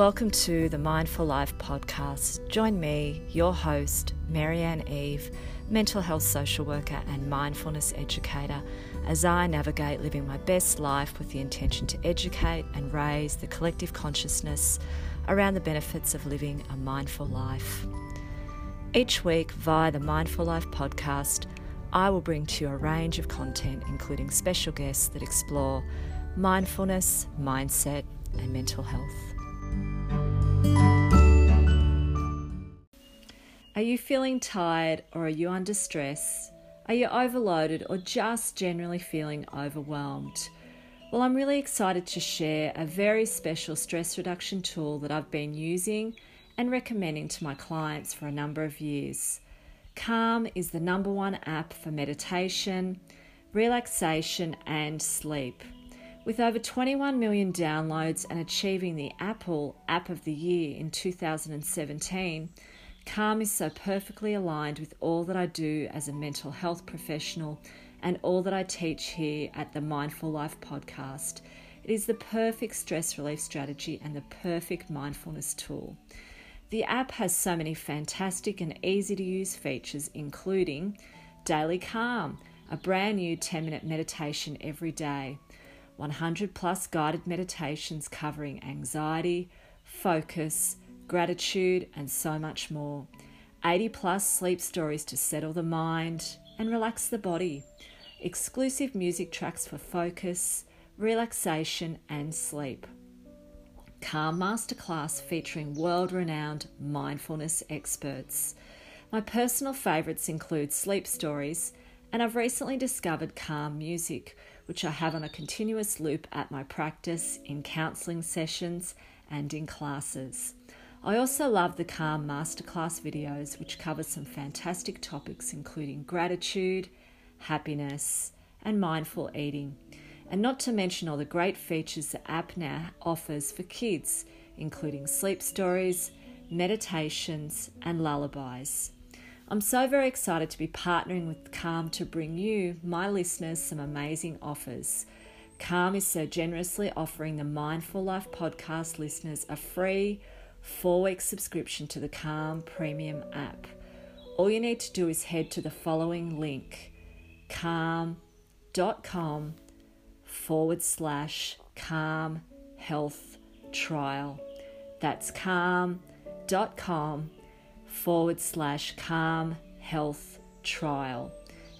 Welcome to the Mindful Life podcast. Join me, your host, Marianne Eve, mental health social worker and mindfulness educator, as I navigate living my best life with the intention to educate and raise the collective consciousness around the benefits of living a mindful life. Each week, via the Mindful Life podcast, I will bring to you a range of content, including special guests that explore mindfulness, mindset, and mental health. Are you feeling tired or are you under stress? Are you overloaded or just generally feeling overwhelmed? Well, I'm really excited to share a very special stress reduction tool that I've been using and recommending to my clients for a number of years. Calm is the number one app for meditation, relaxation, and sleep. With over 21 million downloads and achieving the Apple App of the Year in 2017, Calm is so perfectly aligned with all that I do as a mental health professional and all that I teach here at the Mindful Life podcast. It is the perfect stress relief strategy and the perfect mindfulness tool. The app has so many fantastic and easy to use features, including Daily Calm, a brand new 10 minute meditation every day 100 plus guided meditations covering anxiety, focus, gratitude, and so much more. 80 plus sleep stories to settle the mind and relax the body. Exclusive music tracks for focus, relaxation, and sleep. Calm Masterclass featuring world renowned mindfulness experts. My personal favourites include sleep stories, and I've recently discovered calm music which I have on a continuous loop at my practice, in counselling sessions, and in classes. I also love the Calm Masterclass videos, which cover some fantastic topics including gratitude, happiness, and mindful eating. And not to mention all the great features the app now offers for kids, including sleep stories, meditations, and lullabies. I'm so very excited to be partnering with Calm to bring you, my listeners, some amazing offers. Calm is so generously offering the Mindful Life podcast listeners a free four week subscription to the Calm Premium app. All you need to do is head to the following link calm.com forward slash calm health trial. That's calm.com forward slash calm health trial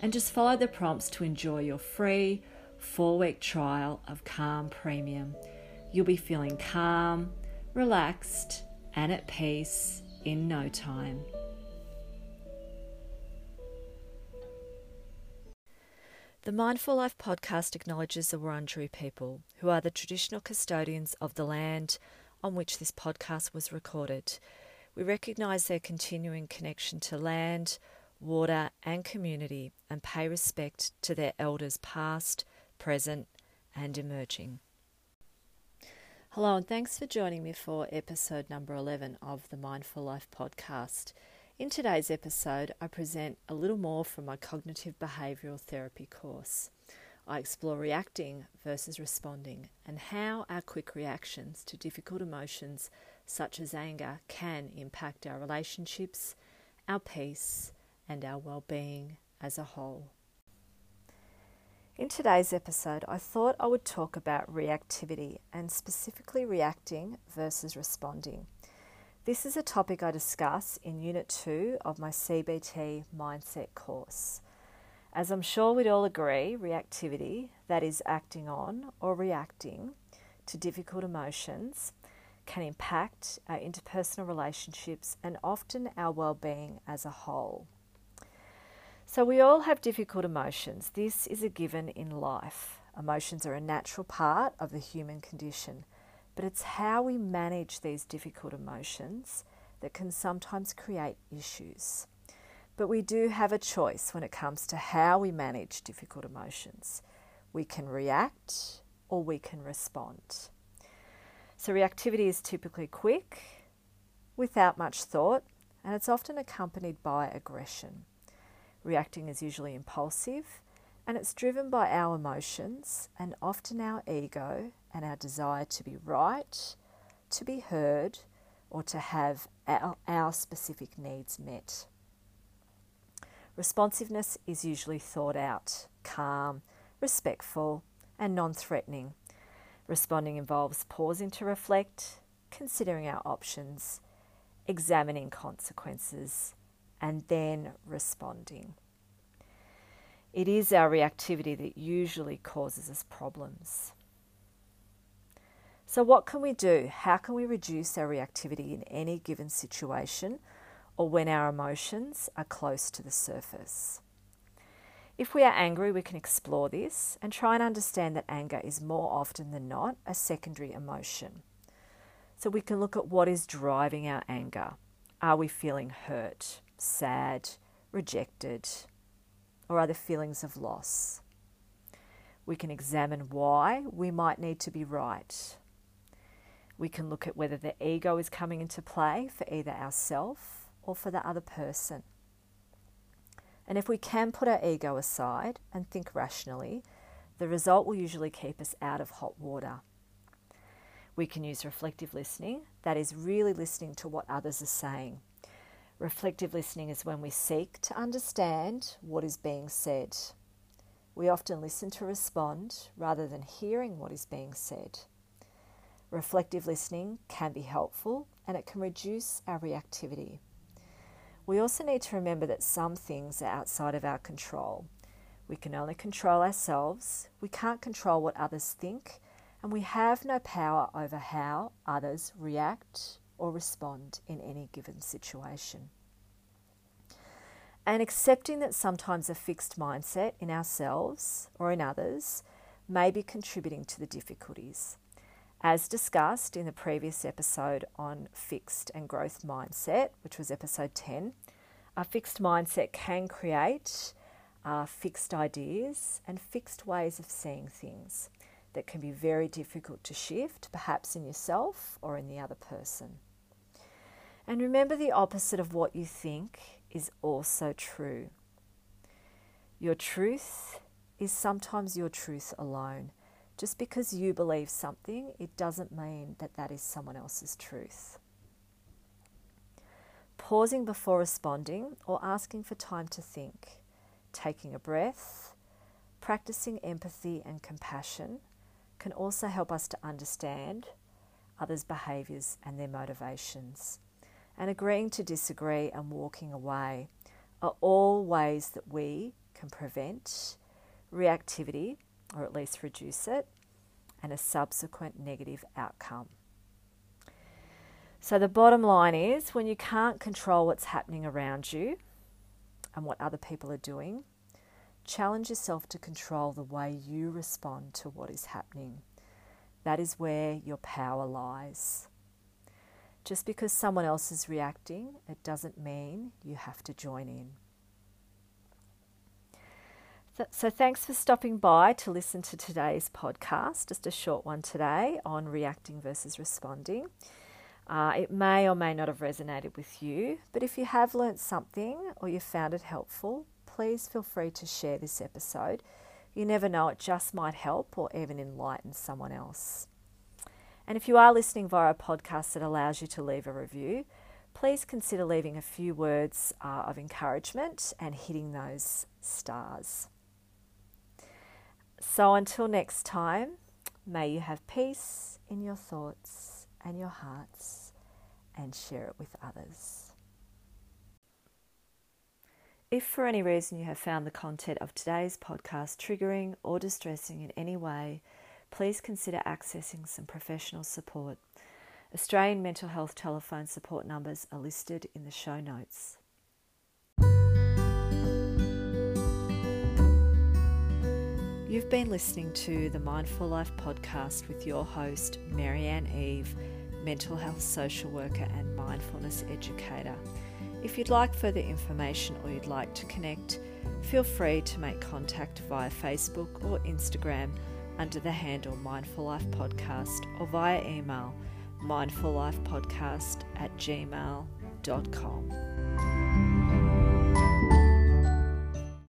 and just follow the prompts to enjoy your free four week trial of Calm Premium. You'll be feeling calm, relaxed, and at peace in no time. The Mindful Life podcast acknowledges the Wurundjeri people, who are the traditional custodians of the land on which this podcast was recorded we recognise their continuing connection to land, water, and community and pay respect to their elders past, present, and emerging. Hello, and thanks for joining me for episode number 11 of the Mindful Life podcast. In today's episode, I present a little more from my cognitive behavioural therapy course. I explore reacting versus responding and how our quick reactions to difficult emotions such as anger, can impact our relationships, our peace, and our well being as a whole. In today's episode, I thought I would talk about reactivity and specifically reacting versus responding. This is a topic I discuss in Unit 2 of my CBT Mindset course. As I'm sure we'd all agree, reactivity, that is acting on or reacting to difficult emotions, can impact our interpersonal relationships and often our well-being as a whole. So we all have difficult emotions. This is a given in life. Emotions are a natural part of the human condition, but it's how we manage these difficult emotions that can sometimes create issues. But we do have a choice when it comes to how we manage difficult emotions. We can react or we can respond. So, reactivity is typically quick, without much thought, and it's often accompanied by aggression. Reacting is usually impulsive and it's driven by our emotions and often our ego and our desire to be right, to be heard or to have our, our specific needs met. Responsiveness is usually thought out, calm, respectful, and non threatening. Responding involves pausing to reflect, considering our options, examining consequences, and then responding. It is our reactivity that usually causes us problems. So, what can we do? How can we reduce our reactivity in any given situation or when our emotions are close to the surface? If we are angry, we can explore this and try and understand that anger is more often than not a secondary emotion. So, we can look at what is driving our anger. Are we feeling hurt, sad, rejected, or other feelings of loss? We can examine why we might need to be right we can look at whether the ego is coming into play for either ourself or for the other person. And if we can put our ego aside and think rationally, the result will usually keep us out of hot water. We can use reflective listening, that is, really listening to what others are saying. Reflective listening is when we seek to understand what is being said. We often listen to respond rather than hearing what is being said. Reflective listening can be helpful and it can reduce our reactivity. We also need to remember that some things are outside of our control. We can only control ourselves, we can't control what others think, and we have no power over how others react or respond in any given situation. And accepting that sometimes a fixed mindset in ourselves or in others may be contributing to the difficulties. As discussed in the previous episode on fixed and growth mindset, which was episode 10, a fixed mindset can create uh, fixed ideas and fixed ways of seeing things that can be very difficult to shift, perhaps in yourself or in the other person. And remember, the opposite of what you think is also true. Your truth is sometimes your truth alone just because you believe something, it doesn't mean that that is someone else's truth. Pausing before responding or asking for time to think, taking a breath, practicing empathy and compassion can also help us to understand others' behaviours and their motivations. And agreeing to disagree and walking away are all ways that we can prevent reactivity or at least reduce it, and a subsequent negative outcome. So, the bottom line is when you can't control what's happening around you and what other people are doing, challenge yourself to control the way you respond to what is happening. That is where your power lies. Just because someone else is reacting, it doesn't mean you have to join in. So, thanks for stopping by to listen to today's podcast, just a short one today on reacting versus responding. Uh, it may or may not have resonated with you, but if you have learnt something or you found it helpful, please feel free to share this episode. You never know, it just might help or even enlighten someone else. And if you are listening via a podcast that allows you to leave a review, please consider leaving a few words uh, of encouragement and hitting those stars. So until next time, may you have peace in your thoughts and your hearts and share it with others. If for any reason you have found the content of today's podcast triggering or distressing in any way, please consider accessing some professional support. Australian mental health telephone support numbers are listed in the show notes. You've been listening to the Mindful Life podcast with your host, Marianne Eve, mental health social worker and mindfulness educator. If you'd like further information or you'd like to connect, feel free to make contact via Facebook or Instagram under the handle Mindful Life Podcast or via email mindfullifepodcast at gmail.com.